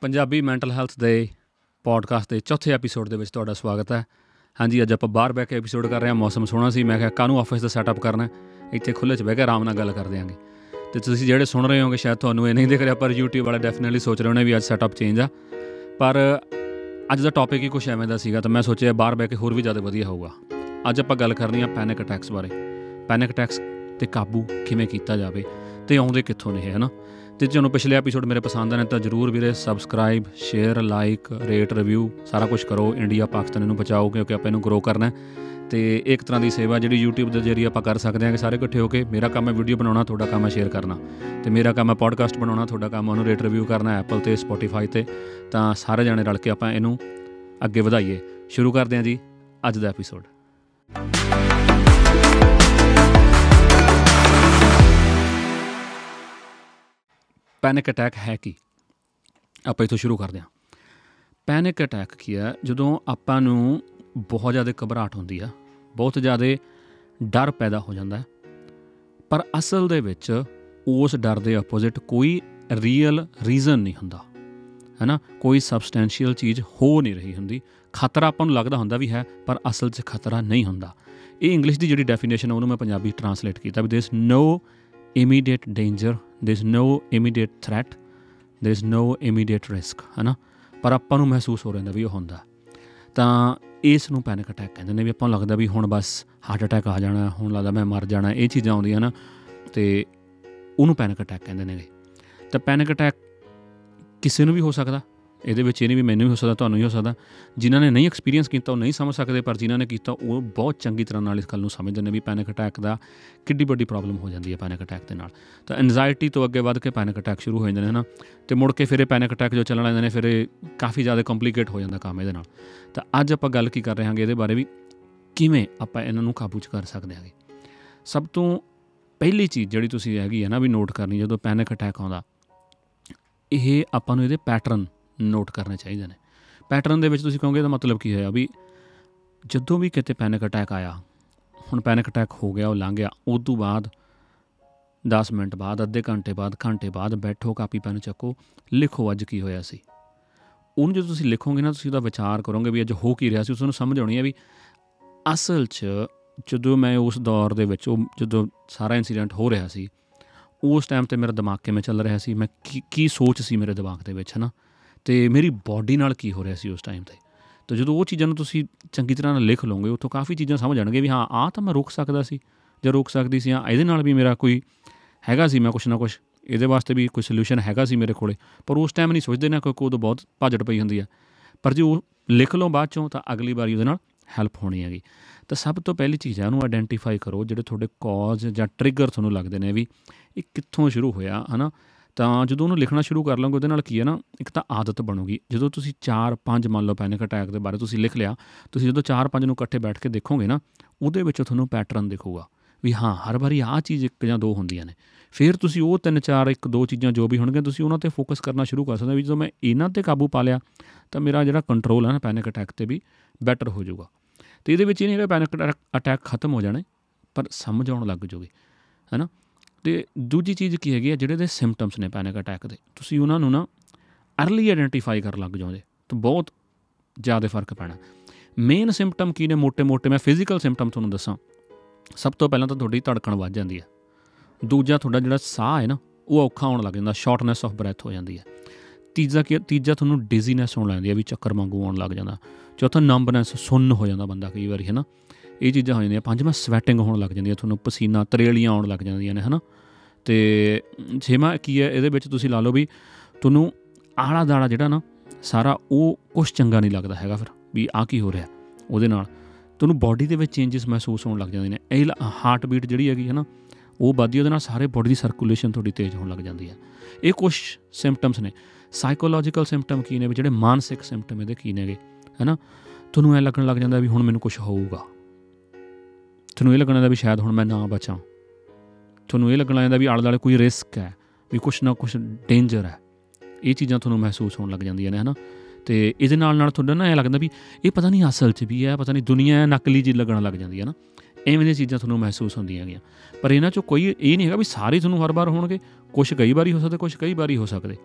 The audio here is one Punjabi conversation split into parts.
ਪੰਜਾਬੀ ਮੈਂਟਲ ਹੈਲਥ ਦੇ ਪੋਡਕਾਸਟ ਦੇ ਚੌਥੇ ਐਪੀਸੋਡ ਦੇ ਵਿੱਚ ਤੁਹਾਡਾ ਸਵਾਗਤ ਹੈ। ਹਾਂਜੀ, ਅੱਜ ਆਪਾਂ ਬਾਹਰ ਬਹਿ ਕੇ ਐਪੀਸੋਡ ਕਰ ਰਹੇ ਹਾਂ। ਮੌਸਮ ਸੋਹਣਾ ਸੀ। ਮੈਂ ਕਿਹਾ ਕਾਨੂੰ ਆਫਿਸ ਦਾ ਸੈਟਅਪ ਕਰਨਾ ਹੈ? ਇੱਥੇ ਖੁੱਲ੍ਹੇ 'ਚ ਬਹਿ ਕੇ ਆਰਾਮ ਨਾਲ ਗੱਲ ਕਰ ਦਿਆਂਗੇ। ਤੇ ਤੁਸੀਂ ਜਿਹੜੇ ਸੁਣ ਰਹੇ ਹੋਗੇ ਸ਼ਾਇਦ ਤੁਹਾਨੂੰ ਇਹ ਨਹੀਂ ਦਿਖ ਰਿਹਾ, ਪਰ YouTube ਵਾਲੇ ਡੈਫੀਨਿਟਲੀ ਸੋਚ ਰਹੇ ਹੋਣੇ ਵੀ ਅੱਜ ਸੈਟਅਪ ਚੇਂਜ ਆ। ਪਰ ਅੱਜ ਦਾ ਟੌਪਿਕ ਹੀ ਕੁਝ ਐਵੇਂ ਦਾ ਸੀਗਾ, ਤਾਂ ਮੈਂ ਸੋਚਿਆ ਬਾਹਰ ਬਹਿ ਕੇ ਹੋਰ ਵੀ ਜ਼ਿਆਦਾ ਵਧੀਆ ਹੋਊਗਾ। ਅੱਜ ਆਪਾਂ ਗੱਲ ਕਰਨੀ ਆ ਪੈਨਿਕ ਅਟੈਕਸ ਬਾਰੇ। ਪੈਨਿਕ ਅਟੈਕਸ ਤੇ ਕਾਬੂ ਕਿਵੇਂ ਕੀਤਾ ਜਾਵੇ? ਤੇ ਆਉਂਦੇ ਕਿੱਥੋਂ ਨੇ ਇਹ, ਹਨਾ? ਤੇ ਜੇ ਤੁਹਾਨੂੰ ਪਿਛਲੇ ਐਪੀਸੋਡ ਮੇਰੇ ਪਸੰਦ ਆਏ ਤਾਂ ਜਰੂਰ ਵੀਰੇ subscribe share like rate review ਸਾਰਾ ਕੁਝ ਕਰੋ। ਇੰਡੀਆ ਪਾਕਿਸਤਾਨ ਨੂੰ ਬਚਾਓ ਕਿਉਂਕਿ ਆਪਾਂ ਇਹਨੂੰ ਗਰੋ ਕਰਨਾ ਹੈ। ਤੇ ਇੱਕ ਤਰ੍ਹਾਂ ਦੀ ਸੇਵਾ ਜਿਹੜੀ YouTube ਦੇ ਜ਼ਰੀਏ ਆਪਾਂ ਕਰ ਸਕਦੇ ਹਾਂ ਕਿ ਸਾਰੇ ਇਕੱਠੇ ਹੋ ਕੇ, ਮੇਰਾ ਕੰਮ ਹੈ ਵੀਡੀਓ ਬਣਾਉਣਾ, ਤੁਹਾਡਾ ਕੰਮ ਹੈ ਸ਼ੇਅਰ ਕਰਨਾ। ਤੇ ਮੇਰਾ ਕੰਮ ਹੈ ਪੋਡਕਾਸਟ ਬਣਾਉਣਾ, ਤੁਹਾਡਾ ਕੰਮ ਹੈ ਉਹਨੂੰ ਰੇਟ ਰਿਵਿਊ ਕਰਨਾ ਐਪਲ ਤੇ, Spotify ਤੇ। ਤਾਂ ਸਾਰੇ ਜਾਣੇ ਰਲ ਕੇ ਆਪਾਂ ਇਹਨੂੰ ਅੱਗੇ ਵਧਾਈਏ। ਸ਼ੁਰੂ ਕਰਦੇ ਹਾਂ ਜੀ ਅੱਜ ਦਾ ਐਪੀਸੋਡ ਪੈਨਿਕ ਅਟੈਕ ਹੈ ਕੀ? ਆਪਾਂ ਇਥੋਂ ਸ਼ੁਰੂ ਕਰਦੇ ਹਾਂ। ਪੈਨਿਕ ਅਟੈਕ ਕੀ ਹੈ? ਜਦੋਂ ਆਪਾਂ ਨੂੰ ਬਹੁਤ ਜ਼ਿਆਦਾ ਘਬਰਾਹਟ ਹੁੰਦੀ ਆ, ਬਹੁਤ ਜ਼ਿਆਦਾ ਡਰ ਪੈਦਾ ਹੋ ਜਾਂਦਾ ਹੈ, ਪਰ ਅਸਲ ਦੇ ਵਿੱਚ ਉਸ ਡਰ ਦੇ ਆਪੋਜ਼ਿਟ ਕੋਈ ਰੀਅਲ ਰੀਜ਼ਨ ਨਹੀਂ ਹੁੰਦਾ, ਹੈਨਾ? ਕੋਈ ਸਬਸਟੈਂਸ਼ੀਅਲ ਚੀਜ਼ ਹੋ ਨਹੀਂ ਰਹੀ ਹੁੰਦੀ। ਖਤਰਾ ਆਪਾਂ ਨੂੰ ਲੱਗਦਾ ਹੁੰਦਾ ਵੀ ਹੈ, ਪਰ ਅਸਲ 'ਚ ਖਤਰਾ ਨਹੀਂ ਹੁੰਦਾ। ਇਹ ਇੰਗਲਿਸ਼ ਦੀ ਜਿਹੜੀ ਡੈਫੀਨੇਸ਼ਨ ਹੈ ਉਹਨੂੰ ਮੈਂ ਪੰਜਾਬੀ ਟਰਾਂਸਲੇਟ ਕੀਤਾ ਵੀ there is no immediate danger there is no immediate threat there is no immediate risk ਹੈਨਾ ਪਰ ਆਪਾਂ ਨੂੰ ਮਹਿਸੂਸ ਹੋ ਰਿਹਾ ਵੀ ਉਹ ਹੁੰਦਾ। ਤਾਂ ਇਸ ਨੂੰ ਪੈਨਿਕ ਅਟੈਕ ਕਹਿੰਦੇ ਨੇ ਵੀ ਆਪਾਂ ਨੂੰ ਲੱਗਦਾ ਵੀ ਹੁਣ ਬਸ ਹਾਰਟ ਅਟੈਕ ਆ ਜਾਣਾ, ਹੁਣ ਲੱਗਦਾ ਮੈਂ ਮਰ ਜਾਣਾ, ਇਹ ਚੀਜ਼ਾਂ ਆਉਂਦੀਆਂ ਨਾ। ਤੇ ਉਹਨੂੰ ਪੈਨਿਕ ਅਟੈਕ ਕਹਿੰਦੇ ਨੇਗੇ ਤਾਂ ਪੈਨਿਕ ਅਟੈਕ ਕਿਸੇ ਨੂੰ ਵੀ ਹੋ ਸਕਦਾ। ਇਹਦੇ ਵਿੱਚ ਇਹ ਨਹੀਂ ਵੀ ਮੈਨੂੰ ਵੀ ਹੋ ਸਕਦਾ, ਤੁਹਾਨੂੰ ਵੀ ਹੋ ਸਕਦਾ। ਜਿਨ੍ਹਾਂ ਨੇ ਨਹੀਂ ਐਕਸਪੀਰੀਅੰਸ ਕੀਤਾ, ਉਹ ਨਹੀਂ ਸਮਝ ਸਕਦੇ, ਪਰ ਜਿਨ੍ਹਾਂ ਨੇ ਕੀਤਾ, ਉਹ ਬਹੁਤ ਚੰਗੀ ਤਰ੍ਹਾਂ ਨਾਲ ਇਸ ਗੱਲ ਨੂੰ ਸਮਝਦੇ ਨੇ ਵੀ ਪੈਨਿਕ ਅਟੈਕ ਦਾ ਕਿੱਡੀ ਵੱਡੀ ਪ੍ਰੋਬਲਮ ਹੋ ਜਾਂਦੀ ਹੈ ਪੈਨਿਕ ਅਟੈਕ ਦੇ ਨਾਲ। ਤਾਂ ਐਂਜ਼ਾਇਟੀ ਤੋਂ ਅੱਗੇ ਵੱਧ ਕੇ ਪੈਨਿਕ ਅਟੈਕ ਸ਼ੁਰੂ ਹੋ ਜਾਂਦੇ ਨੇ, ਹਨਾ? ਤੇ ਮੁੜ ਕੇ ਫਿਰ ਇਹ ਪੈਨਿਕ ਅਟੈਕ ਜੋ ਚੱਲਣ ਲੱਗਦੇ ਨੇ, ਫਿਰ ਇਹ ਕਾਫੀ ਜ਼ਿਆਦਾ ਕੰਪਲਿਕੇਟ ਹੋ ਜਾਂਦਾ ਕੰਮ ਇਹਦੇ ਨਾਲ। ਤਾਂ ਅੱਜ ਆਪਾਂ ਗੱਲ ਕੀ ਕਰ ਰਹੇ ਹਾਂਗੇ ਇਹਦੇ ਬਾਰੇ ਵੀ, ਕਿਵੇਂ ਆਪਾਂ ਇਹਨਾਂ ਨੂੰ ਕਾਬੂ 'ਚ ਕਰ ਸਕਦੇ ਹਾਂਗੇ? ਸਭ ਤੋਂ ਪਹਿਲੀ ਚੀਜ਼ ਜਿਹੜੀ ਤੁਸੀਂ ਹੈਗੀ ਹੈ ਨਾ ਵੀ ਨੋਟ ਕਰਨੀ, ਜਦੋਂ ਪੈਨਿਕ ਅਟੈਕ ਆਉਂਦਾ, ਇਹ ਆਪਾਂ ਨੂੰ ਇਹਦੇ ਪੈਟਰਨ ਨੋਟ ਕਰਨੇ ਚਾਹੀਦੇ ਨੇ। ਪੈਟਰਨ ਦੇ ਵਿੱਚ ਤੁਸੀਂ ਕਹੋਗੇ ਇਹਦਾ ਮਤਲਬ ਕੀ ਹੋਇਆ ਵੀ ਜਦੋਂ ਵੀ ਕਿਤੇ ਪੈਨਿਕ ਅਟੈਕ ਆਇਆ, ਹੁਣ ਪੈਨਿਕ ਅਟੈਕ ਹੋ ਗਿਆ, ਉਹ ਲੰਘ ਗਿਆ, ਉਸ ਤੋਂ ਬਾਅਦ 10 ਮਿੰਟ ਬਾਅਦ, ਅੱਧੇ ਘੰਟੇ ਬਾਅਦ ਘੰਟੇ ਬਾਅਦ ਬੈਠੋ, ਕਾਪੀ, ਪੈਨ ਚੱਕੋ, ਲਿਖੋ ਅੱਜ ਕੀ ਹੋਇਆ ਸੀ। ਉਹਨੂੰ ਜਦੋਂ ਤੁਸੀਂ ਲਿਖੋਗੇ ਨਾ, ਤੁਸੀਂ ਉਹਦਾ ਵਿਚਾਰ ਕਰੋਗੇ ਵੀ ਅੱਜ ਹੋ ਕੀ ਰਿਹਾ ਸੀ, ਉਸ ਨੂੰ ਸਮਝ ਆਉਣੀ ਹੈ ਵੀ ਅਸਲ 'ਚ ਜਦੋਂ ਮੈਂ ਉਸ ਦੌਰ ਦੇ ਵਿੱਚ ਉਹ ਜਦੋਂ ਸਾਰਾ ਇਨਸੀਡੈਂਟ ਹੋ ਰਿਹਾ ਸੀ, ਉਸ ਟਾਈਮ ਤੇ ਮੇਰਾ ਦਿਮਾਗ ਕਿਵੇਂ ਚੱਲ ਰਿਹਾ ਸੀ, ਮੈਂ ਕੀ ਕੀ ਸੋਚ ਸੀ ਮੇਰੇ ਦਿਮਾਗ ਦੇ ਵਿੱਚ, ਹਨਾ? ਤੇ ਮੇਰੀ ਬਾਡੀ ਨਾਲ ਕੀ ਹੋ ਰਿਹਾ ਸੀ ਉਸ ਟਾਈਮ ਤੇ? ਤਾਂ ਜਦੋਂ ਉਹ ਚੀਜ਼ਾਂ ਨੂੰ ਤੁਸੀਂ ਚੰਗੀ ਤਰ੍ਹਾਂ ਨਾਲ ਲਿਖ ਲਓਗੇ, ਉੱਥੋਂ ਕਾਫੀ ਚੀਜ਼ਾਂ ਸਮਝ ਆਣਗੇ ਵੀ ਹਾਂ, ਆਹ ਤਾਂ ਮੈਂ ਰੋਕ ਸਕਦਾ ਸੀ। ਜਾਂ ਰੋਕ ਸਕਦੀ ਸੀ, ਹਾਂ, ਇਹਦੇ ਨਾਲ ਵੀ ਮੇਰਾ ਕੋਈ ਹੈਗਾ ਸੀ ਮੈਂ ਕੁਛ ਨਾ ਕੁਛ, ਇਹਦੇ ਵਾਸਤੇ ਵੀ ਕੋਈ ਸੋਲੂਸ਼ਨ ਹੈਗਾ ਸੀ ਮੇਰੇ ਕੋਲੇ। ਪਰ ਉਸ ਟਾਈਮ ਨਹੀਂ ਸੋਚਦੇ ਨਾ ਕਿਉਂਕਿ ਉਦੋਂ ਬਹੁਤ ਭਾਜੜ ਪਈ ਹੁੰਦੀ ਹੈ ਪਰ ਜੇ ਉਹ ਲਿਖ ਲਓ ਬਾਅਦ ਚੋਂ, ਤਾਂ ਅਗਲੀ ਵਾਰੀ ਉਹਦੇ ਨਾਲ ਹੈਲਪ ਹੋਣੀ ਹੈਗੀ। ਤਾਂ ਸਭ ਤੋਂ ਪਹਿਲੀ ਚੀਜ਼ ਹੈ ਉਹਨੂੰ ਆਇਡੈਂਟੀਫਾਈ ਕਰੋ ਜਿਹੜੇ ਤੁਹਾਡੇ ਕਾਜ਼ ਜਾਂ ਟ੍ਰਿਗਰ ਤੁਹਾਨੂੰ ਲੱਗਦੇ ਨੇ ਵੀ ਇਹ ਕਿੱਥੋਂ ਸ਼ੁਰੂ ਹੋਇਆ, ਹਨਾ? ਤਾਂ ਜਦੋਂ ਉਹਨੂੰ ਲਿਖਣਾ ਸ਼ੁਰੂ ਕਰ ਲਓਗੇ, ਉਹਦੇ ਨਾਲ ਕੀ ਹੈ ਨਾ, ਇੱਕ ਤਾਂ ਆਦਤ ਬਣੂਗੀ। ਜਦੋਂ ਤੁਸੀਂ 4-5 ਮੰਨ ਲਓ ਪੈਨਿਕ ਅਟੈਕ ਦੇ ਬਾਰੇ ਤੁਸੀਂ ਲਿਖ ਲਿਆ, ਤੁਸੀਂ ਜਦੋਂ 4-5 ਨੂੰ ਇਕੱਠੇ ਬੈਠ ਕੇ ਦੇਖੋਗੇ ਨਾ, ਉਹਦੇ ਵਿੱਚ ਤੁਹਾਨੂੰ ਪੈਟਰਨ ਦਿਖੂਗਾ ਵੀ ਹਾਂ, ਹਰ ਵਾਰੀ ਆਹ ਚੀਜ਼ ਇੱਕ ਜਾਂ ਦੋ ਹੁੰਦੀਆਂ ਨੇ। ਫਿਰ ਤੁਸੀਂ ਉਹ ਤਿੰਨ ਚਾਰ, ਇੱਕ ਦੋ ਚੀਜ਼ਾਂ ਜੋ ਵੀ ਹੋਣਗੀਆਂ, ਤੁਸੀਂ ਉਹਨਾਂ ਤੇ ਫੋਕਸ ਕਰਨਾ ਸ਼ੁਰੂ ਕਰ ਸਕਦੇ ਹੋ ਵੀ ਜਦੋਂ ਮੈਂ ਇਹਨਾਂ ਤੇ ਕਾਬੂ ਪਾ ਲਿਆ, ਤਾਂ ਮੇਰਾ ਜਿਹੜਾ ਕੰਟਰੋਲ ਹੈ ਨਾ ਪੈਨਿਕ ਅਟੈਕ ਤੇ ਵੀ ਬੈਟਰ ਹੋ ਜਾਊਗਾ। ਤੇ ਇਹਦੇ ਵਿੱਚ ਇਹ ਨਹੀਂ ਕਿ ਪੈਨਿਕ ਅਟੈਕ ਖਤਮ ਹੋ ਜਾਣੇ, ਪਰ ਸਮਝ ਆਉਣ ਲੱਗ ਜੂਗੀ ਹੈਨਾ ਤੇ ਦੂਜੀ ਚੀਜ਼ ਕੀ ਹੈਗੀ ਆ, ਜਿਹੜੇ ਦੇ ਸਿੰਪਟਮਸ ਨੇ ਪੈਨਿਕ ਅਟੈਕ ਦੇ, ਤੁਸੀਂ ਉਹਨਾਂ ਨੂੰ ਨਾ अर्ਲੀ ਆਇਡੈਂਟੀਫਾਈ ਕਰਨ ਲੱਗ ਜਾਓਗੇ ਤਾਂ ਬਹੁਤ ਜ਼ਿਆਦਾ ਫ਼ਰਕ ਪੈਣਾ। ਮੇਨ ਸਿੰਪਟਮ ਕੀ ਨੇ ਮੋٹے-ਮੋٹے ਮੈਂ ਫਿਜ਼ੀਕਲ ਸਿੰਪਟਮ ਤੁਹਾਨੂੰ ਦੱਸਾਂ। ਸਭ ਤੋਂ ਪਹਿਲਾਂ ਤਾਂ ਤੁਹਾਡੀ ਧੜਕਣ ਵੱਧ ਜਾਂਦੀ ਹੈ ਦੂਜਾ ਤੁਹਾਡਾ ਜਿਹੜਾ ਸਾਹ ਹੈ ਨਾ, ਉਹ ਔਖਾ ਹੋਣ ਲੱਗ ਜਾਂਦਾ ਸ਼ਾਰਟਨੈਸ ਆਫ ਬ੍ਰੈਥ ਹੋ ਜਾਂਦੀ ਹੈ ਤੀਜਾ ਕੀ ਤੀਜਾ ਤੁਹਾਨੂੰ ਡਿਜ਼ੀਨੈਸ ਹੋਣ ਲੱਗਦੀ ਹੈ ਵੀ ਚੱਕਰ ਵਾਂਗੂ ਆਉਣ ਲੱਗ ਜਾਂਦਾ। ਚੌਥਾ ਨੰਬਨੈਸ ਸੁੰਨ ਹੋ ਜਾਂਦਾ ਬੰਦਾ ਕਈ ਵਾਰੀ ਹੈ ਨਾ ਇਹ ਚੀਜ਼ਾਂ ਹੋ ਜਾਂਦੀਆਂ, ਪੰਜਵਾਂ ਸਵੈਟਿੰਗ ਹੋਣ ਲੱਗ ਜਾਂਦੀ ਹੈ ਤੁਹਾਨੂੰ ਪਸੀਨਾ ਤਰੇਲੀਆਂ ਆਉਣ ਲੱਗ ਜਾਂਦੀਆਂ ਨੇ, ਹਨਾ। ਤੇ ਛੇਵਾਂ ਕੀ ਹੈ, ਇਹਦੇ ਵਿੱਚ ਤੁਸੀਂ ਲਾ ਲਓ ਵੀ ਤੁਹਾਨੂੰ ਆਲਾ ਦਾਲਾ ਜਿਹੜਾ ਨਾ, ਸਾਰਾ ਉਹ ਕੁਝ ਚੰਗਾ ਨਹੀਂ ਲੱਗਦਾ ਹੈਗਾ ਫਿਰ, ਵੀ ਆ ਕੀ ਹੋ ਰਿਹਾ ਉਹਦੇ ਨਾਲ। ਤੁਹਾਨੂੰ ਬਾਡੀ ਦੇ ਵਿੱਚ ਚੇਂਜਸ ਮਹਿਸੂਸ ਹੋਣ ਲੱਗ ਜਾਂਦੇ ਨੇ। ਇਹ ਹਾਰਟ ਬੀਟ ਜਿਹੜੀ ਹੈਗੀ ਹੈ ਨਾ, ਉਹ ਵੱਧਦੀ, ਉਹਦੇ ਨਾਲ ਸਾਰੇ ਬਾਡੀ ਦੀ ਸਰਕੂਲੇਸ਼ਨ ਥੋੜੀ ਤੇਜ਼ ਹੋਣ ਲੱਗ ਜਾਂਦੀ ਹੈ। ਇਹ ਕੁਝ ਸਿੰਪਟਮਸ ਨੇ। ਸਾਈਕੋਲੋਜੀਕਲ ਸਿੰਪਟਮ ਕੀ ਨੇ ਵੀ, ਜਿਹੜੇ ਮਾਨਸਿਕ ਸਿੰਪਟਮ ਇਹਦੇ ਕੀ ਨੇਗੇ, ਹੈਨਾ? ਤੁਹਾਨੂੰ ਇਹ ਲੱਗਣ ਲੱਗ ਜਾਂਦਾ ਵੀ ਹੁਣ ਮੈਨੂੰ ਕੁਝ ਹੋਊਗਾ। ਤੁਹਾਨੂੰ ਇਹ ਲੱਗਣ ਦਾ ਵੀ ਸ਼ਾਇਦ ਹੁਣ ਮੈਂ ਨਾ ਬਚਾਂ। ਤੁਹਾਨੂੰ ਇਹ ਲੱਗਣ ਲੱਗ ਜਾਂਦਾ ਵੀ ਆਲੇ ਦੁਆਲੇ ਕੋਈ ਰਿਸਕ ਹੈ, ਵੀ ਕੁਛ ਨਾ ਕੁਛ ਡੇਂਜਰ ਹੈ। ਇਹ ਚੀਜ਼ਾਂ ਤੁਹਾਨੂੰ ਮਹਿਸੂਸ ਹੋਣ ਲੱਗ ਜਾਂਦੀਆਂ ਨੇ, ਹਨਾ? ਤੇ ਇਹਦੇ ਨਾਲ ਨਾਲ ਤੁਹਾਡਾ ਨਾ ਇਹ ਲੱਗਦਾ ਵੀ ਇਹ ਪਤਾ ਨਹੀਂ ਅਸਲ 'ਚ ਵੀ ਹੈ, ਪਤਾ ਨਹੀਂ ਦੁਨੀਆ ਹੈ ਨਕਲੀ ਜੀ ਲੱਗਣ ਲੱਗ ਜਾਂਦੀ ਹੈ ਨਾ ਐਵੇਂ ਦੀਆਂ ਚੀਜ਼ਾਂ ਤੁਹਾਨੂੰ ਮਹਿਸੂਸ ਹੁੰਦੀਆਂ ਗੀਆਂ ਪਰ ਇਹਨਾਂ ਚੋਂ ਕੋਈ ਇਹ ਨਹੀਂ ਹੈਗਾ ਵੀ ਸਾਰੇ ਤੁਹਾਨੂੰ ਹਰ ਵਾਰ ਹੋਣਗੇ। ਕੁਝ ਕਈ ਵਾਰੀ ਹੋ ਸਕਦੇ ਕੁਝ ਕਈ ਵਾਰੀ ਹੋ ਸਕਦੇ।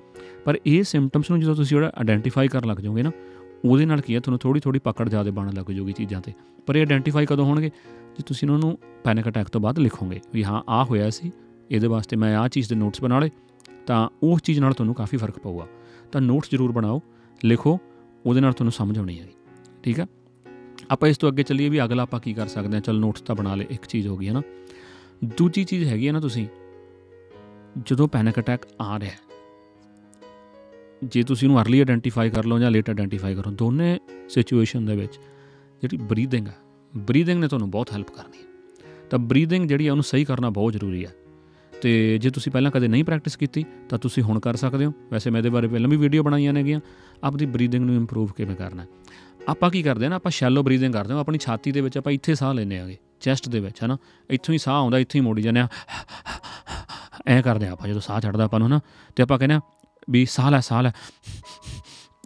ਪਰ ਇਹ ਸਿੰਪਟਮਸ ਨੂੰ ਜਦੋਂ ਤੁਸੀਂ ਜਿਹੜਾ ਆਇਡੈਂਟੀਫਾਈ ਕਰਨ ਲੱਗ ਜਾਓਗੇ ਨਾ, ਉਹਦੇ ਨਾਲ ਕੀ ਹੈ, ਤੁਹਾਨੂੰ ਥੋੜੀ ਥੋੜੀ ਪਕੜ ਜ਼ਿਆਦਾ ਬਣਨ ਲੱਗ ਜਾਊਗੀ ਚੀਜ਼ਾਂ ਤੇ। ਪਰ ਇਹ ਆਇਡੈਂਟੀਫਾਈ ਕਦੋਂ ਹੋਣਗੇ? ਜੇ ਤੁਸੀਂ ਉਹਨਾਂ ਨੂੰ ਪੈਨਿਕ ਅਟੈਕ ਤੋਂ ਬਾਅਦ ਲਿਖੋਗੇ ਵੀ ਹਾਂ ਆ ਹੋਇਆ ਸੀ, ਇਹਦੇ ਵਾਸਤੇ ਮੈਂ ਆਹ ਚੀਜ਼ ਦੇ ਨੋਟਸ ਬਣਾ ਲਏ, ਤਾਂ ਉਸ ਚੀਜ਼ ਨਾਲ ਤੁਹਾਨੂੰ ਕਾਫੀ ਫ਼ਰਕ ਪਊਗਾ। ਤਾਂ ਨੋਟਸ ਜ਼ਰੂਰ ਬਣਾਓ, ਲਿਖੋ, ਉਹਦੇ ਨਾਲ ਤੁਹਾਨੂੰ ਸਮਝ ਆਉਣੀ ਹੈਗੀ ਠੀਕ ਆ ਆਪਾਂ ਇਸ ਤੋਂ ਅੱਗੇ ਚੱਲੀਏ ਵੀ ਅਗਲਾ ਆਪਾਂ ਕੀ ਕਰ ਸਕਦੇ ਹਾਂ? ਚਲ ਨੋਟਸ ਤਾਂ ਬਣਾ ਲਏ, ਇੱਕ ਚੀਜ਼ ਹੋ ਗਈ ਹੈ ਨਾ ਦੂਜੀ ਚੀਜ਼ ਹੈਗੀ ਹੈ ਨਾ ਤੁਸੀਂ, ਜਦੋਂ ਪੈਨਿਕ ਅਟੈਕ ਆ ਰਿਹਾ ਜੇ ਤੁਸੀਂ ਇਹਨੂੰ ਅਰਲੀ ਆਇਡੈਂਟੀਫਾਈ ਕਰ ਲਓ ਜਾਂ ਲੇਟ ਆਇਡੈਂਟੀਫਾਈ ਕਰੋ ਦੋਨੇ ਸਿਚੁਏਸ਼ਨ ਦੇ ਵਿੱਚ ਜਿਹੜੀ ਬਰੀਥਿੰਗ ਹੈ ਬਰੀਥਿੰਗ ਨੇ ਤੁਹਾਨੂੰ ਬਹੁਤ ਹੈਲਪ ਕਰਨੀ ਹੈ। ਤਾਂ ਬਰੀਥਿੰਗ ਜਿਹੜੀ ਹੈ ਉਹਨੂੰ ਸਹੀ ਕਰਨਾ ਬਹੁਤ ਜ਼ਰੂਰੀ ਹੈ। ਤੇ ਜੇ ਤੁਸੀਂ ਪਹਿਲਾਂ ਕਦੇ ਨਹੀਂ ਪ੍ਰੈਕਟਿਸ ਕੀਤੀ, ਤਾਂ ਤੁਸੀਂ ਹੁਣ ਕਰ ਸਕਦੇ ਹੋ। ਵੈਸੇ ਮੈਂ ਇਹਦੇ ਬਾਰੇ ਪਹਿਲਾਂ ਵੀ ਵੀਡੀਓ ਬਣਾਈਆਂ ਨੇਗੀਆਂ। ਆਪਣੀ ਬਰੀਥਿੰਗ ਨੂੰ ਇੰਪਰੂਵ ਕਿਵੇਂ ਕਰਨਾ ਆਪਾਂ ਕੀ ਕਰਦੇ ਆ ਨਾ, ਆਪਾਂ ਸ਼ੈਲੋ ਬਰੀਥਿੰਗ ਕਰਦੇ ਹਾਂ। ਆਪਣੀ ਛਾਤੀ ਦੇ ਵਿੱਚ ਆਪਾਂ ਇੱਥੇ ਸਾਹ ਲੈਂਦੇ ਆਗੇ ਚੈਸਟ ਦੇ ਵਿੱਚ, ਹਨਾ। ਇੱਥੋਂ ਹੀ ਸਾਹ ਆਉਂਦਾ, ਇੱਥੋਂ ਹੀ ਮੋੜੀ ਜਾਂਦੇ ਆ ਐ ਕਰਦੇ ਆ ਆਪਾਂ, ਜਦੋਂ ਸਾਹ ਚੜਦਾ ਆਪਾਂ ਨੂੰ ਨਾ ਤੇ ਆਪਾਂ ਕਹਿੰਦੇ ਆ ਵੀ ਸਾਹ ਲੈ ਸਾਹ ਲੈ।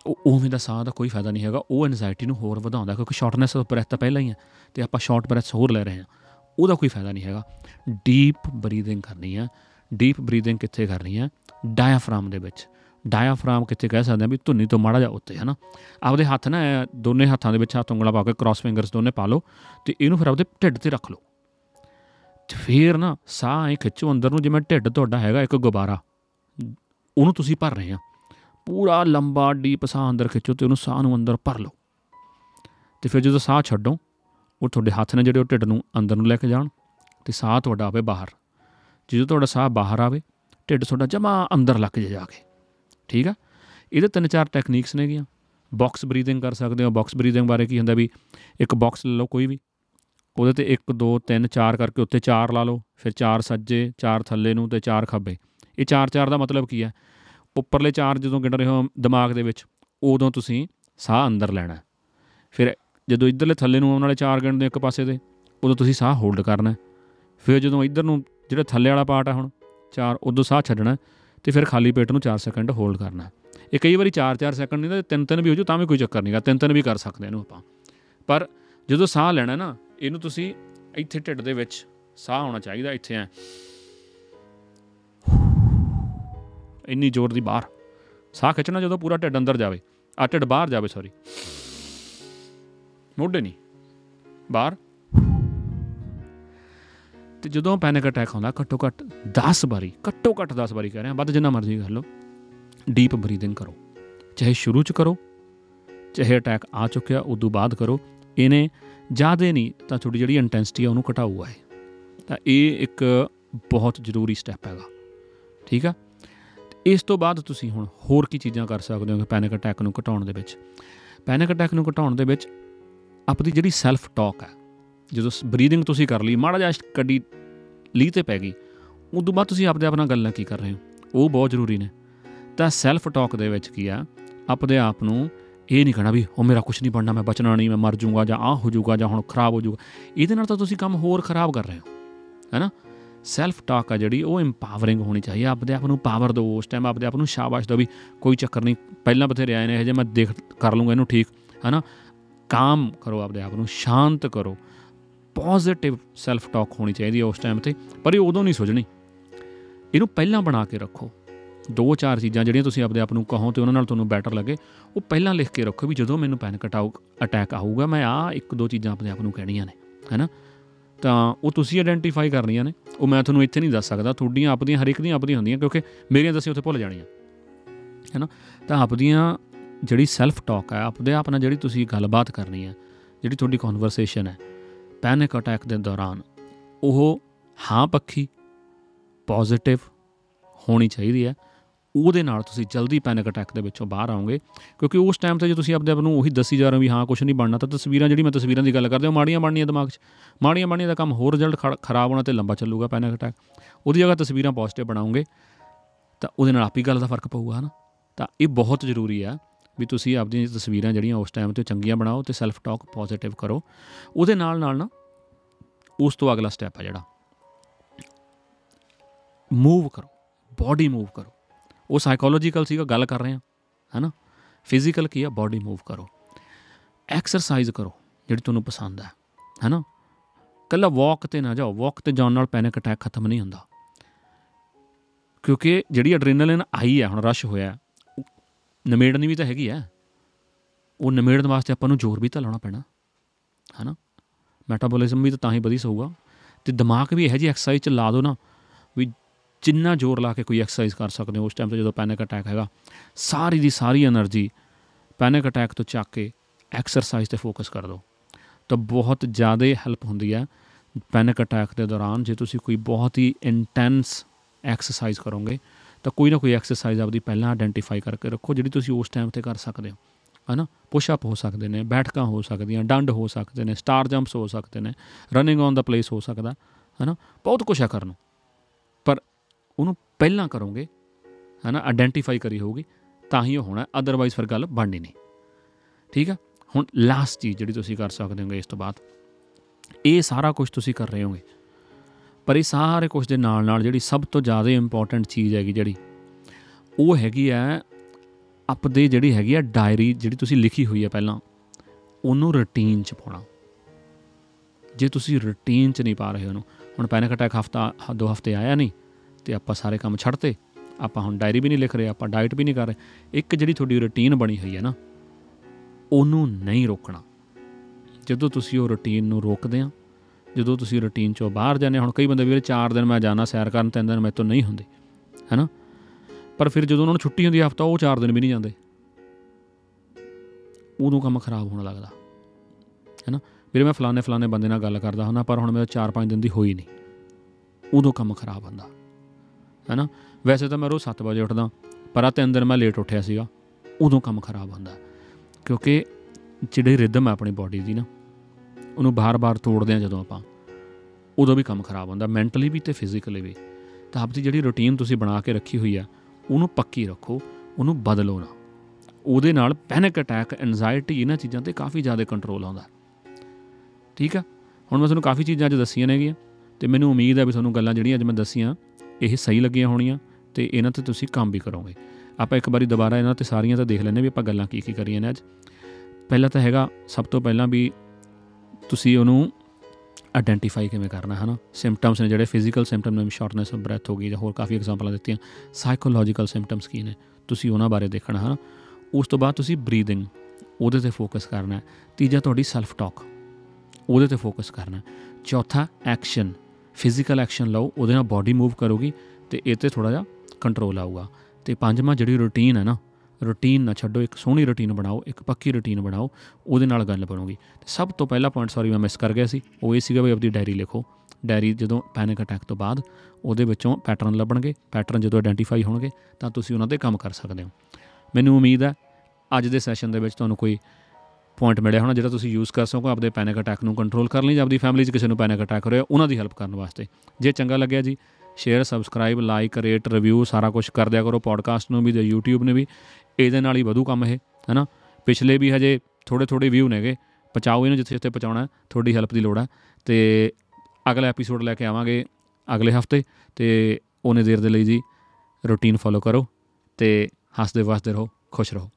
ਉਹ ਉਵੇਂ ਦਾ ਸਾਹ ਦਾ ਕੋਈ ਫਾਇਦਾ ਨਹੀਂ ਹੈਗਾ, ਉਹ ਐਂਜ਼ਾਇਟੀ ਨੂੰ ਹੋਰ ਵਧਾਉਂਦਾ ਕਿਉਂਕਿ ਸ਼ਾਰਟਨੈਸ ਆਫ ਬ੍ਰੈਥ ਤਾਂ ਪਹਿਲਾਂ ਹੀ ਹੈ ਤੇ ਆਪਾਂ ਸ਼ਾਰਟ ਬ੍ਰੈਥਸ ਹੋਰ ਲੈ ਰਹੇ ਹਾਂ, ਉਹਦਾ ਕੋਈ ਫਾਇਦਾ ਨਹੀਂ ਹੈਗਾ। ਡੀਪ ਬਰੀਥਿੰਗ ਕਰਨੀ ਹੈ ਡੀਪ ਬਰੀਥਿੰਗ ਕਿੱਥੇ ਕਰਨੀ ਹੈ? ਡਾਇਆਫਰਾਮ ਦੇ ਵਿੱਚ। ਡਾਇਆਫਰਾਮ ਕਿੱਥੇ ਕਹਿ ਸਕਦੇ ਆ ਵੀ ਧੁੰਨੀ ਤੋਂ ਮਾੜਾ ਜਾ ਉੱਤੇ ਹਨਾ ਆਪਦੇ ਹੱਥ ਨਾ ਦੋਨੇ ਹੱਥਾਂ ਦੇ ਵਿੱਚ ਹੱਥ ਉਂਗਲਾ ਪਾ ਕੇ ਕ੍ਰਾਸ ਫਿੰਗਰਸ ਦੋਨੇ ਪਾ ਲਓ ਤੇ ਇਹਨੂੰ ਫਿਰ ਆਪਦੇ ਢਿੱਡ ਤੇ ਰੱਖ ਲਓ। ਤੇ ਫਿਰ ਨਾ ਸਾਹ ਐ ਖਿੱਚੋ ਅੰਦਰ ਨੂੰ ਜਿਵੇਂ ਢਿੱਡ ਤੁਹਾਡਾ ਹੈਗਾ ਇੱਕ ਗੁਬਾਰਾ, ਉਹਨੂੰ ਤੁਸੀਂ ਭਰ ਰਹੇ ਆ ਪੂਰਾ ਲੰਬਾ ਡੀਪ ਸਾਹ ਅੰਦਰ ਖਿੱਚੋ ਤੇ ਉਹਨੂੰ ਸਾਹ ਨੂੰ ਅੰਦਰ ਭਰ ਲਓ। ਤੇ ਫਿਰ ਜਦੋਂ ਸਾਹ ਛੱਡੋ, ਉਹ ਤੁਹਾਡੇ ਹੱਥ ਨੇ ਜਿਹੜੇ ਉਹ ਢਿੱਡ ਨੂੰ ਅੰਦਰ ਨੂੰ ਲੈ ਕੇ ਜਾਣ ਤੇ ਸਾਹ ਤੁਹਾਡਾ ਆਵੇ ਬਾਹਰ। ਜਦੋਂ ਤੁਹਾਡਾ ਸਾਹ ਬਾਹਰ ਆਵੇ, ਢਿੱਡ ਤੁਹਾਡਾ ਜਮਾ ਅੰਦਰ ਲੱਗ ਜੇ ਜਾ ਕੇ। ਠੀਕ ਆ? ਇਹਦੇ ਤਿੰਨ ਚਾਰ ਟੈਕਨੀਕਸ ਨੇਗੀਆਂ ਬਾਕਸ ਬਰੀਥਿੰਗ ਕਰ ਸਕਦੇ ਹੋ। ਬਾਕਸ ਬਰੀਥਿੰਗ ਬਾਰੇ ਕੀ ਹੁੰਦਾ ਵੀ ਇੱਕ ਬਾਕਸ ਲੈ ਲਓ ਕੋਈ ਵੀ। ਉਹਦੇ ਤੇ 1 2 3 4 ਕਰਕੇ ਉੱਤੇ 4 ਲਾ ਲਓ। ਫਿਰ 4 ਸੱਜੇ 4 ਥੱਲੇ ਨੂੰ ਤੇ 4 ਖੱਬੇ। ਇਹ 4 4 ਦਾ ਮਤਲਬ ਕੀ ਹੈ? ਉੱਪਰਲੇ 4 ਜਦੋਂ ਗਿਣ ਰਹੇ ਹੋ ਦਿਮਾਗ ਦੇ ਵਿੱਚ, ਉਦੋਂ ਤੁਸੀਂ ਸਾਹ ਅੰਦਰ ਲੈਣਾ। ਫਿਰ ਜਦੋਂ ਇਧਰਲੇ ਥੱਲੇ ਨੂੰ ਆਉਣ ਵਾਲੇ 4 ਗਿਣਦੇ ਇੱਕ ਪਾਸੇ ਦੇ ਉਦੋਂ ਤੁਸੀਂ ਸਾਹ ਹੋਲਡ ਕਰਨਾ। ਫਿਰ ਜਦੋਂ ਇਧਰ ਨੂੰ ਜਿਹੜਾ ਥੱਲੇ ਵਾਲਾ ਪਾਰਟ ਹੈ ਹੁਣ 4 ਉਦੋਂ ਸਾਹ ਛੱਡਣਾ ਤੇ ਫਿਰ ਖਾਲੀ ਪੇਟ ਨੂੰ 4 ਸੈਕਿੰਡ ਹੋਲਡ ਕਰਨਾ। ਇਹ ਕਈ ਵਾਰੀ 4-4 ਸੈਕਿੰਡ ਨਹੀਂ ਤਾਂ ਤਿੰਨ ਤਿੰਨ ਵੀ ਹੋ ਜੂ ਤਾਂ ਵੀ ਕੋਈ ਚੱਕਰ ਨਹੀਂਗਾ ਤਿੰਨ ਤਿੰਨ ਵੀ ਕਰ ਸਕਦੇ ਇਹਨੂੰ ਆਪਾਂ। ਪਰ ਜਦੋਂ ਸਾਹ ਲੈਣਾ ਨਾ, ਇਹਨੂੰ ਤੁਸੀਂ ਇੱਥੇ ਢਿੱਡ ਦੇ ਵਿੱਚ ਸਾਹ ਆਉਣਾ ਚਾਹੀਦਾ, ਇੱਥੇ ਐ। ਇੰਨੀ ਜ਼ੋਰ ਦੀ ਬਾਹਰ। ਸਾਹ ਖਿੱਚਣਾ ਜਦੋਂ ਪੂਰਾ ਢਿੱਡ ਅੰਦਰ ਜਾਵੇ। ਆ ਢਿੱਡ ਬਾਹਰ ਜਾਵੇ ਸੌਰੀ ਮੋਢੇ ਨਹੀਂ। ਬਾਹਰ। ਤੇ ਜਦੋਂ ਪੈਨਿਕ ਅਟੈਕ ਹੁੰਦਾ ਘੱਟੋ ਘੱਟ 10 ਵਾਰੀ, ਘੱਟੋ ਘੱਟ 10 ਵਾਰੀ ਕਹਿ ਰਹੇ ਹਾਂ ਵੱਧ ਜਿੰਨਾ ਮਰਜ਼ੀ ਕਰ ਲਓ। ਡੀਪ ਬਰੀਥਿੰਗ ਕਰੋ। ਚਾਹੇ ਸ਼ੁਰੂ ਚ ਕਰੋ, ਚਾਹੇ ਅਟੈਕ ਆ ਚੁੱਕਿਆ, ਉਦੋਂ ਬਾਅਦ ਕਰੋ। ਇਹਨੇ ਜ਼ਿਆਦਾ ਨਹੀਂ, ਤਾਂ ਤੁਹਾਡੀ ਜਿਹੜੀ ਇੰਟੈਂਸਿਟੀ ਆ ਉਹਨੂੰ ਘਟਾਊਗਾ ਇਹ। ਤਾਂ ਇਹ ਇੱਕ ਬਹੁਤ ਜ਼ਰੂਰੀ ਸਟੈਪ ਹੈਗਾ। ਠੀਕ ਆ? ਇਸ ਤੋਂ ਬਾਅਦ ਤੁਸੀਂ ਹੁਣ ਹੋਰ ਕੀ ਚੀਜ਼ਾਂ ਕਰ ਸਕਦੇ ਹੋ ਪੈਨਿਕ ਅਟੈਕ ਨੂੰ ਘਟਾਉਣ ਦੇ ਵਿੱਚ? ਪੈਨਿਕ ਅਟੈਕ ਨੂੰ ਘਟਾਉਣ ਦੇ ਵਿੱਚ ਆਪਣੀ ਜਿਹੜੀ ਸੈਲਫ ਟਾਕ ਹੈ, ਜਦੋਂ ਬਰੀਥਿੰਗ ਤੁਸੀਂ ਕਰ ਲਈ, ਮਾੜਾ ਜਿਹਾ ਕੱਡੀ ਲੀ ਤੇ ਪੈ ਗਈ, ਉਦੋਂ ਬਾਅਦ ਤੁਸੀਂ ਆਪਦੇ ਆਪ ਨਾਲ ਗੱਲਾਂ ਕੀ ਕਰ ਰਹੇ ਹੋ? ਉਹ ਬਹੁਤ ਜ਼ਰੂਰੀ ਨੇ। ਤਾਂ ਸੈਲਫ ਟਾਕ ਦੇ ਵਿੱਚ ਕੀ ਆ? ਆਪਦੇ ਆਪ ਨੂੰ ਇਹ ਨਹੀਂ ਕਹਣਾ ਵੀ, ਉਹ ਮੇਰਾ ਕੁਝ ਨਹੀਂ ਬਣਨਾ, ਮੈਂ ਬਚਣਾ ਨਹੀਂ, ਮੈਂ ਮਰ ਜਾਊਗਾ ਜਾਂ ਆ ਹੋ ਜਾਊਗਾ ਜਾਂ ਹੁਣ ਖਰਾਬ ਹੋ ਜਾਊਗਾ। ਇਹਦੇ ਨਾਲ ਤਾਂ ਤੁਸੀਂ ਕੰਮ ਹੋਰ ਖਰਾਬ ਕਰ ਰਹੇ ਹੋ ਹੈਨਾ ਸੈਲਫ ਟਾਕ ਆ ਜਿਹੜੀ, ਉਹ ਇੰਪਾਵਰਿੰਗ ਹੋਣੀ ਚਾਹੀਏ। ਆਪਦੇ ਆਪ ਨੂੰ ਪਾਵਰ ਦਿਓ ਉਸ ਟਾਈਮ ਆਪਦੇ ਆਪ ਨੂੰ ਸ਼ਾਬਾਸ਼ ਦਿਓ ਵੀ ਕੋਈ ਚੱਕਰ ਨਹੀਂ, ਪਹਿਲਾਂ ਬਥੇਰੇ ਆਏ ਨੇ, ਇਹ ਜੇ ਮੈਂ ਦੇਖ ਕਰ ਲੂੰਗਾ ਇਹਨੂੰ ਠੀਕ, ਹੈਨਾ? ਕਾਮ ਕਰੋ ਆਪਦੇ ਆਪ ਨੂੰ, ਸ਼ਾਂਤ ਕਰੋ। ਪੋਜ਼ਿਟਿਵ ਸੈਲਫ ਟਾਕ ਹੋਣੀ ਚਾਹੀਦੀ ਹੈ ਉਸ ਟਾਈਮ ਤੇ, ਪਰ ਇਹ ਉਦੋਂ ਨਹੀਂ ਸੋਚਣੀ। ਇਹਨੂੰ ਪਹਿਲਾਂ ਬਣਾ ਕੇ ਰੱਖੋ। ਦੋ ਚਾਰ ਚੀਜ਼ਾਂ ਜਿਹੜੀਆਂ ਤੁਸੀਂ ਆਪਦੇ ਆਪ ਨੂੰ ਕਹੋ ਤੇ ਉਹਨਾਂ ਨਾਲ ਤੁਹਾਨੂੰ ਬੈਟਰ ਲੱਗੇ, ਉਹ ਪਹਿਲਾਂ ਲਿਖ ਕੇ ਰੱਖੋ ਵੀ ਜਦੋਂ ਮੈਨੂੰ ਪੈਨਿਕ ਅਟੈਕ ਆਊਗਾ, ਮੈਂ ਆ ਇੱਕ ਦੋ ਚੀਜ਼ਾਂ ਆਪਣੇ ਆਪ ਨੂੰ ਕਹਿਣੀਆਂ ਨੇ, ਹੈਨਾ? ਤਾਂ ਉਹ ਤੁਸੀਂ ਆਇਡੈਂਟੀਫਾਈ ਕਰਨੀਆਂ ਨੇ। ਉਹ ਮੈਂ ਤੁਹਾਨੂੰ ਇੱਥੇ ਨਹੀਂ ਦੱਸ ਸਕਦਾ। ਤੁਹਾਡੀਆਂ, ਆਪਦੀਆਂ ਹਰ ਇੱਕ ਦੀਆਂ ਆਪਦੀਆਂ ਹੁੰਦੀਆਂ ਕਿਉਂਕਿ ਮੇਰੀਆਂ ਦੱਸੀ ਉੱਥੇ ਭੁੱਲ ਜਾਣੀਆਂ। ਹੈਨਾ ਤਾਂ ਆਪਦੀਆਂ ਜਿਹੜੀ ਸੈਲਫ ਟਾਕ ਹੈ, ਆਪਦੇ ਆਪ ਨਾਲ ਜਿਹੜੀ ਤੁਸੀਂ ਗੱਲਬਾਤ ਕਰਨੀ ਹੈ, ਜਿਹੜੀ ਤੁਹਾਡੀ ਕਨਵਰਸੇਸ਼ਨ ਹੈ ਪੈਨਿਕ ਅਟੈਕ ਦੇ ਦੌਰਾਨ, ਉਹ ਹਾਂ ਪੱਖੀ ਪੋਜ਼ਿਟਿਵ ਹੋਣੀ ਚਾਹੀਦੀ ਹੈ। ਉਹਦੇ ਨਾਲ ਤੁਸੀਂ ਜਲਦੀ ਪੈਨਿਕ ਅਟੈਕ ਦੇ ਵਿੱਚੋਂ ਬਾਹਰ ਆਓਗੇ। ਕਿਉਂਕਿ ਉਸ ਟਾਈਮ ਤੇ ਜੇ ਤੁਸੀਂ ਆਪਣੇ ਆਪ ਨੂੰ ਉਹੀ ਦੱਸੀ ਜਾ ਰਹੇ ਹੋ ਵੀ ਹਾਂ ਕੁਝ ਨਹੀਂ ਬਣਨਾ, ਤਾਂ ਤਸਵੀਰਾਂ ਜਿਹੜੀ ਮੈਂ ਤਸਵੀਰਾਂ ਦੀ ਗੱਲ ਕਰਦੇ ਹਾਂ ਮਾੜੀਆਂ ਬਣਨੀਆਂ ਦਿਮਾਗ 'ਚ। ਮਾੜੀਆਂ ਬਣਨੀਆਂ ਦਾ ਕੰਮ ਹੋਰ ਰਿਜ਼ਲਟ ਖਰਾਬ ਹੋਣਾ ਤੇ ਲੰਬਾ ਚੱਲੂਗਾ ਪੈਨਿਕ ਅਟੈਕ ਉਹਦੀ ਜਗ੍ਹਾ ਤਸਵੀਰਾਂ ਪੋਜ਼ਿਟਿਵ ਬਣਾਉਂਗੇ ਤਾਂ ਉਹਦੇ ਨਾਲ ਆਪੀ ਗੱਲ ਦਾ ਫ਼ਰਕ ਪਊਗਾ, ਹਨਾ? ਤਾਂ ਇਹ ਬਹੁਤ ਜ਼ਰੂਰੀ ਆ ਵੀ ਤੁਸੀਂ ਆਪਣੀਆਂ ਤਸਵੀਰਾਂ ਜਿਹੜੀਆਂ ਉਸ ਟਾਈਮ ਤੇ ਚੰਗੀਆਂ ਬਣਾਓ ਤੇ ਸੈਲਫ ਟਾਕ ਪੋਜ਼ਿਟਿਵ ਕਰੋ। ਉਹਦੇ ਨਾਲ ਨਾਲ ਨਾ ਉਸ ਤੋਂ ਅਗਲਾ ਸਟੈਪ ਆ ਜਿਹੜਾ। ਮੂਵ ਕਰੋ ਬਾਡੀ ਮੂਵ ਕਰੋ। ਉਹ ਸਾਈਕੋਲੋਜੀਕਲ ਸੀਗਾ, ਗੱਲ ਕਰ ਰਹੇ ਹਾਂ, ਹੈਨਾ? ਫਿਜ਼ੀਕਲ ਕੀ ਆ? ਬਾਡੀ ਮੂਵ ਕਰੋ। ਐਕਸਰਸਾਈਜ਼ ਕਰੋ, ਜਿਹੜੀ ਤੁਹਾਨੂੰ ਪਸੰਦ ਹੈ, ਹੈਨਾ? ਕੱਲਾ ਵਾਕ ਤੇ ਨਾ ਜਾਓ ਵਾਕ ਤੇ ਜਾਣ ਨਾਲ ਪੈਨਿਕ ਅਟੈਕ ਖਤਮ ਨਹੀਂ ਹੁੰਦਾ। ਕਿਉਂਕਿ ਜਿਹੜੀ ਐਡਰੀਨਲਿਨ ਆਈ ਹੈ, ਹੁਣ ਰਸ਼ ਹੋਇਆ ਉਹ ਨਿਮੇੜਨੀ ਵੀ ਤਾਂ ਹੈਗੀ ਆ ਉਹ ਨਿਮੇੜਨ ਵਾਸਤੇ ਆਪਾਂ ਨੂੰ ਜ਼ੋਰ ਵੀ ਤਾਂ ਲਾਉਣਾ ਪੈਣਾ, ਹਨਾ? ਮੈਟਾਬੋਲਿਜ਼ਮ ਵੀ ਤਾਂ ਤਾਂ ਹੀ ਵਧੀ ਸਊਗਾ। ਤੇ ਦਿਮਾਗ ਵੀ ਇਹੋ ਜਿਹੀ ਐਕਸਰਸਾਈਜ਼ ਚ ਲਾ ਦੋ ਨਾ, ਵੀ ਜਿੰਨਾ ਜ਼ੋਰ ਲਾ ਕੇ ਕੋਈ ਐਕਸਰਸਾਈਜ਼ ਕਰ ਸਕਦੇ ਹੋ, ਉਸ ਟਾਈਮ ਤੇ ਜਦੋਂ ਪੈਨਿਕ ਅਟੈਕ ਹੈਗਾ, ਸਾਰੀ ਦੀ ਸਾਰੀ એનર્ਜੀ ਪੈਨਿਕ ਅਟੈਕ ਤੋਂ ਚੱਕ ਕੇ ਐਕਸਰਸਾਈਜ਼ ਤੇ ਫੋਕਸ ਕਰ ਦਿਓ ਤਾਂ ਬਹੁਤ ਜ਼ਿਆਦਾ ਹੈਲਪ ਹੁੰਦੀ ਹੈ ਪੈਨਿਕ ਅਟੈਕ ਦੇ ਦੌਰਾਨ, ਜੇ ਤੁਸੀਂ ਕੋਈ ਬਹੁਤ ਹੀ ਇੰਟੈਂਸ ਐਕਸਰਸਾਈਜ਼ ਕਰੋਗੇ, ਤਾਂ ਕੋਈ ਨਾ ਕੋਈ ਐਕਸਰਸਾਈਜ਼ ਆਪਦੀ ਪਹਿਲਾਂ ਆਇਡੈਂਟੀਫਾਈ ਕਰਕੇ ਰੱਖੋ, ਜਿਹੜੀ ਤੁਸੀਂ ਉਸ ਟਾਈਮ ਤੇ ਕਰ ਸਕਦੇ ਹੋ। ਹਨਾ? ਪੁਸ਼ ਅਪ ਹੋ ਸਕਦੇ ਨੇ, ਬੈਠਕਾਂ ਹੋ ਸਕਦੀਆਂ, ਡੰਡ ਹੋ ਸਕਦੇ ਨੇ ਸਟਾਰ ਜੰਪਸ ਹੋ ਸਕਦੇ ਨੇ ਰਨਿੰਗ ਔਨ ਦਾ ਪਲੇਸ ਹੋ ਸਕਦਾ, ਹਨਾ? ਬਹੁਤ ਕੁਝ ਆ ਕਰਨ ਨੂੰ। ਉਹਨੂੰ ਪਹਿਲਾਂ ਕਰੋਗੇ, ਹਨਾ ਆਇਡੈਂਟੀਫਾਈ ਕਰੀ ਹੋਊਗੀ, ਤਾਂ ਹੀ ਉਹ ਹੋਣਾ ਅਦਰਵਾਈਜ਼ ਫਿਰ ਗੱਲ ਬਣਨੀ ਨਹੀਂ। ਠੀਕ ਆ? ਹੁਣ ਲਾਸਟ ਚੀਜ਼ ਜਿਹੜੀ ਤੁਸੀਂ ਕਰ ਸਕਦੇ ਹੋਗੇ ਇਸ ਤੋਂ ਬਾਅਦ, ਇਹ ਸਾਰਾ ਕੁਝ ਤੁਸੀਂ ਕਰ ਰਹੇ ਹੋਗੇ। ਪਰ ਇਹ ਸਾਰੇ ਕੁਝ ਦੇ ਨਾਲ ਨਾਲ ਜਿਹੜੀ ਸਭ ਤੋਂ ਜ਼ਿਆਦਾ ਇੰਪੋਰਟੈਂਟ ਚੀਜ਼ ਹੈਗੀ ਜਿਹੜੀ, ਉਹ ਹੈਗੀ ਹੈ ਆਪਦੇ ਜਿਹੜੀ ਹੈਗੀ ਆ ਡਾਇਰੀ ਜਿਹੜੀ ਤੁਸੀਂ ਲਿਖੀ ਹੋਈ ਹੈ ਪਹਿਲਾਂ, ਉਹਨੂੰ ਰੁਟੀਨ ਚ ਪਾਉਣਾ। ਜੇ ਤੁਸੀਂ ਰੁਟੀਨ ਚ ਨਹੀਂ ਪਾ ਰਹੇ ਉਹਨੂੰ, ਹੁਣ ਪੈਨਿਕ ਅਟੈਕ ਹਫਤਾ, ਦੋ ਹਫ਼ਤੇ ਆਇਆ ਨਹੀਂ ਤੇ ਆਪਾਂ ਸਾਰੇ ਕੰਮ ਛੱਡਤੇ। ਆਪਾਂ ਹੁਣ ਡਾਇਰੀ ਵੀ ਨਹੀਂ ਲਿਖ ਰਹੇ, ਆਪਾਂ ਡਾਈਟ ਵੀ ਨਹੀਂ ਕਰ ਰਹੇ। ਇੱਕ ਜਿਹੜੀ ਤੁਹਾਡੀ ਰੁਟੀਨ ਬਣੀ ਹੋਈ ਹੈ ਨਾ, ਉਹਨੂੰ ਨਹੀਂ ਰੋਕਣਾ। ਜਦੋਂ ਤੁਸੀਂ ਉਹ ਰੁਟੀਨ ਨੂੰ ਰੋਕਦੇ ਆ, ਜਦੋਂ ਤੁਸੀਂ ਰੁਟੀਨ ਚੋਂ ਬਾਹਰ ਜਾਂਦੇ ਹੁਣ ਕਈ ਬੰਦੇ ਵੀਰੇ 4 ਦਿਨ ਮੈਂ ਜਾਣਾ, ਸੈਰ ਕਰਨ, ਤਿੰਨ ਦਿਨ ਮੇਰੇ ਤੋਂ ਨਹੀਂ ਹੁੰਦੇ ਹੈਨਾ ਪਰ ਫਿਰ ਜਦੋਂ ਉਹਨਾਂ ਨੂੰ ਛੁੱਟੀ ਹੁੰਦੀ ਹਫਤਾ, ਉਹ 4 ਦਿਨ ਵੀ ਨਹੀਂ ਜਾਂਦੇ। ਉਦੋਂ ਕੰਮ ਖਰਾਬ ਹੋਣ ਲੱਗਦਾ ਹੈਨਾ ਵੀਰੇ ਮੈਂ ਫਲਾਣੇ ਫਲਾਣੇ ਬੰਦੇ ਨਾਲ ਗੱਲ ਕਰਦਾ ਹੁੰਦਾ, ਪਰ ਹੁਣ ਮੇਰਾ 4-5 ਦਿਨ ਦੀ ਹੋਈ ਨਹੀਂ। ਉਦੋਂ ਕੰਮ ਖਰਾਬ ਹੁੰਦਾ। ਹੈਨਾ? ਵੈਸੇ ਤਾਂ ਮੈਂ ਰੋਜ਼ 7 ਵਜੇ ਉੱਠਦਾ, ਪਰ ਆ ਤਿੰਨ ਦਿਨ ਮੈਂ ਲੇਟ ਉੱਠਿਆ ਸੀਗਾ। ਉਦੋਂ ਕੰਮ ਖਰਾਬ ਹੁੰਦਾ ਕਿਉਂਕਿ ਜਿਹੜੀ ਰਿਦਮ ਹੈ ਆਪਣੀ ਬਾਡੀ ਦੀ ਨਾ, ਉਹਨੂੰ ਬਾਰ-ਬਾਰ ਤੋੜਦੇ ਆ ਜਦੋਂ ਆਪਾਂ। ਉਦੋਂ ਵੀ ਕੰਮ ਖਰਾਬ ਹੁੰਦਾ ਮੈਂਟਲੀ ਵੀ ਤੇ ਫਿਜ਼ੀਕਲੀ ਵੀ। ਤਾਂ ਆਪਦੀ ਜਿਹੜੀ ਰੁਟੀਨ ਤੁਸੀਂ ਬਣਾ ਕੇ ਰੱਖੀ ਹੋਈ ਆ ਉਹਨੂੰ ਪੱਕੀ ਰੱਖੋ, ਉਹਨੂੰ ਬਦਲੋ ਨਾ। ਉਹਦੇ ਨਾਲ ਪੈਨਿਕ ਅਟੈਕ ਐਂਜ਼ਾਇਟੀ ਇਹਨਾਂ ਚੀਜ਼ਾਂ ਤੇ ਕਾਫੀ ਜ਼ਿਆਦਾ ਕੰਟਰੋਲ ਆਉਂਦਾ ਠੀਕ ਆ ਹੁਣ ਮੈਂ ਤੁਹਾਨੂੰ ਕਾਫੀ ਚੀਜ਼ਾਂ ਅੱਜ ਦੱਸੀਆਂ ਨੇਗੀਆਂ, ਤੇ ਮੈਨੂੰ ਉਮੀਦ ਹੈ ਵੀ ਤੁਹਾਨੂੰ ਗੱਲਾਂ ਜਿਹੜੀਆਂ ਅੱਜ ਮੈਂ ਦੱਸੀਆਂ ਇਹ ਸਹੀ ਲੱਗੀਆਂ ਹੋਣੀਆਂ ਤੇ ਇਹਨਾਂ ਤੇ ਤੁਸੀਂ ਕੰਮ ਵੀ ਕਰੋਗੇ। ਆਪਾਂ ਇੱਕ ਵਾਰੀ ਦੁਬਾਰਾ ਇਹਨਾਂ ਤੇ ਸਾਰੀਆਂ ਤਾਂ ਦੇਖ ਲੈਂਦੇ ਵੀ ਆਪਾਂ ਗੱਲਾਂ ਕੀ ਕੀ ਕਰੀਆਂ ਨੇ ਅੱਜ। ਪਹਿਲਾਂ ਤਾਂ ਹੈਗਾ, ਸਭ ਤੋਂ ਪਹਿਲਾਂ ਵੀ ਤੁਸੀਂ ਉਹਨੂੰ ਆਇਡੈਂਟੀਫਾਈ ਕਿਵੇਂ ਕਰਨਾ ਹੈ ਨਾ ਸਿੰਪਟਮਸ ਨੇ ਜਿਹੜੇ ਫਿਜ਼ੀਕਲ ਸਿੰਪਟਮ ਨੇ ਸ਼ਾਰਟਨੈਸ ਆਫ ਬ੍ਰੈਥ ਹੋ ਗਈ ਜਾਂ ਹੋਰ ਕਾਫੀ ਐਗਜ਼ਾਮਪਲਾਂ ਦਿੱਤੀਆਂ ਸਾਈਕੋਲੋਜੀਕਲ ਸਿੰਪਟਮਸ ਕੀ ਨੇ, ਤੁਸੀਂ ਉਹਨਾਂ ਬਾਰੇ ਦੇਖਣਾ ਹੈ ਨਾ ਉਸ ਤੋਂ ਬਾਅਦ ਤੁਸੀਂ ਬਰੀਥਿੰਗ ਉਹਦੇ ਤੇ ਫੋਕਸ ਕਰਨਾ ਹੈ। ਤੀਜਾ, ਤੁਹਾਡੀ ਸੈਲਫ ਟਾਕ ਉਹਦੇ ਤੇ ਫੋਕਸ ਕਰਨਾ ਹੈ। ਚੌਥਾ ਐਕਸ਼ਨ ਫਿਜ਼ੀਕਲ ਐਕਸ਼ਨ ਲਓ, ਉਹਦੇ ਨਾਲ ਬਾਡੀ ਮੂਵ ਕਰੋਗੀ ਤੇ ਇਹ ਤੇ ਥੋੜਾ ਜਿਹਾ ਕੰਟਰੋਲ ਆਊਗਾ। ਤੇ ਪੰਜਵਾਂ ਜਿਹੜੀ ਰੁਟੀਨ ਹੈ ਨਾ ਰੁਟੀਨ ਨਾ ਛੱਡੋ, ਇੱਕ ਸੋਹਣੀ ਰੁਟੀਨ ਬਣਾਓ, ਇੱਕ ਪੱਕੀ ਰੁਟੀਨ ਬਣਾਓ, ਉਹਦੇ ਨਾਲ ਗੱਲ ਬਣੂਗੀ। ਤੇ ਸਭ ਤੋਂ ਪਹਿਲਾ ਪੁਆਇੰਟ ਸੌਰੀ ਮੈਂ ਮਿਸ ਕਰ ਗਿਆ ਸੀ, ਉਹ ਇਹ ਸੀਗਾ ਵੀ ਆਪਣੀ ਡਾਇਰੀ ਲਿਖੋ। ਡਾਇਰੀ ਜਦੋਂ ਪੈਨਿਕ ਅਟੈਕ ਤੋਂ ਬਾਅਦ ਉਹਦੇ ਵਿੱਚੋਂ ਪੈਟਰਨ ਲੱਭਣਗੇ ਪੈਟਰਨ ਜਦੋਂ ਆਇਡੈਂਟੀਫਾਈ ਹੋਣਗੇ, ਤਾਂ ਤੁਸੀਂ ਉਹਨਾਂ ਤੇ ਕੰਮ ਕਰ ਸਕਦੇ ਹੋ। ਮੈਨੂੰ ਉਮੀਦ ਹੈ ਅੱਜ ਦੇ ਸੈਸ਼ਨ ਦੇ ਵਿੱਚ ਤੁਹਾਨੂੰ ਕੋਈ ਪੁਆਇੰਟ ਮਿਲਿਆ ਹੋਣਾ, ਜਿਹੜਾ ਤੁਸੀਂ ਯੂਜ਼ ਕਰ ਸਕੋ ਆਪਦੇ ਪੈਨਿਕ ਅਟੈਕ ਨੂੰ ਕੰਟਰੋਲ ਕਰਨ ਲਈ ਜਾਂ ਆਪਦੀ ਫੈਮਿਲੀ 'ਚ ਕਿਸੇ ਨੂੰ ਪੈਨਿਕ ਅਟੈਕ ਹੋ ਰਿਹਾ, ਉਹਨਾਂ ਦੀ ਹੈਲਪ ਕਰਨ ਵਾਸਤੇ। ਜੇ ਚੰਗਾ ਲੱਗਿਆ ਜੀ share subscribe like rate review ਸਾਰਾ ਕੁਝ ਕਰ ਦਿਆ ਕਰੋ ਪੋਡਕਾਸਟ ਨੂੰ ਵੀ ਤੇ YouTube ਨੇ ਵੀ। ਇਹਦੇ ਨਾਲ ਹੀ ਵਧੂ ਕੰਮ ਇਹ, ਹੈਨਾ? ਪਿਛਲੇ ਵੀ ਹਜੇ ਥੋੜੇ ਥੋੜੇ ਵਿਊ ਨੇਗੇ ਪਹੁੰਚਾਓ ਇਹਨੂੰ ਜਿੱਥੇ ਜਿੱਥੇ ਪਹੁੰਚਾਉਣਾ, ਤੁਹਾਡੀ ਹੈਲਪ ਦੀ ਲੋੜ ਹੈ ਤੇ ਅਗਲਾ ਐਪੀਸੋਡ ਲੈ ਕੇ ਆਵਾਂਗੇ ਅਗਲੇ ਹਫ਼ਤੇ, ਤੇ ਉਹਨੇ ਦੇਰ ਦੇ ਲਈ ਜੀ ਰੁਟੀਨ ਫੋਲੋ ਕਰੋ ਤੇ ਹੱਸਦੇ ਵਸਦੇ ਰਹੋ, ਖੁਸ਼ ਰਹੋ।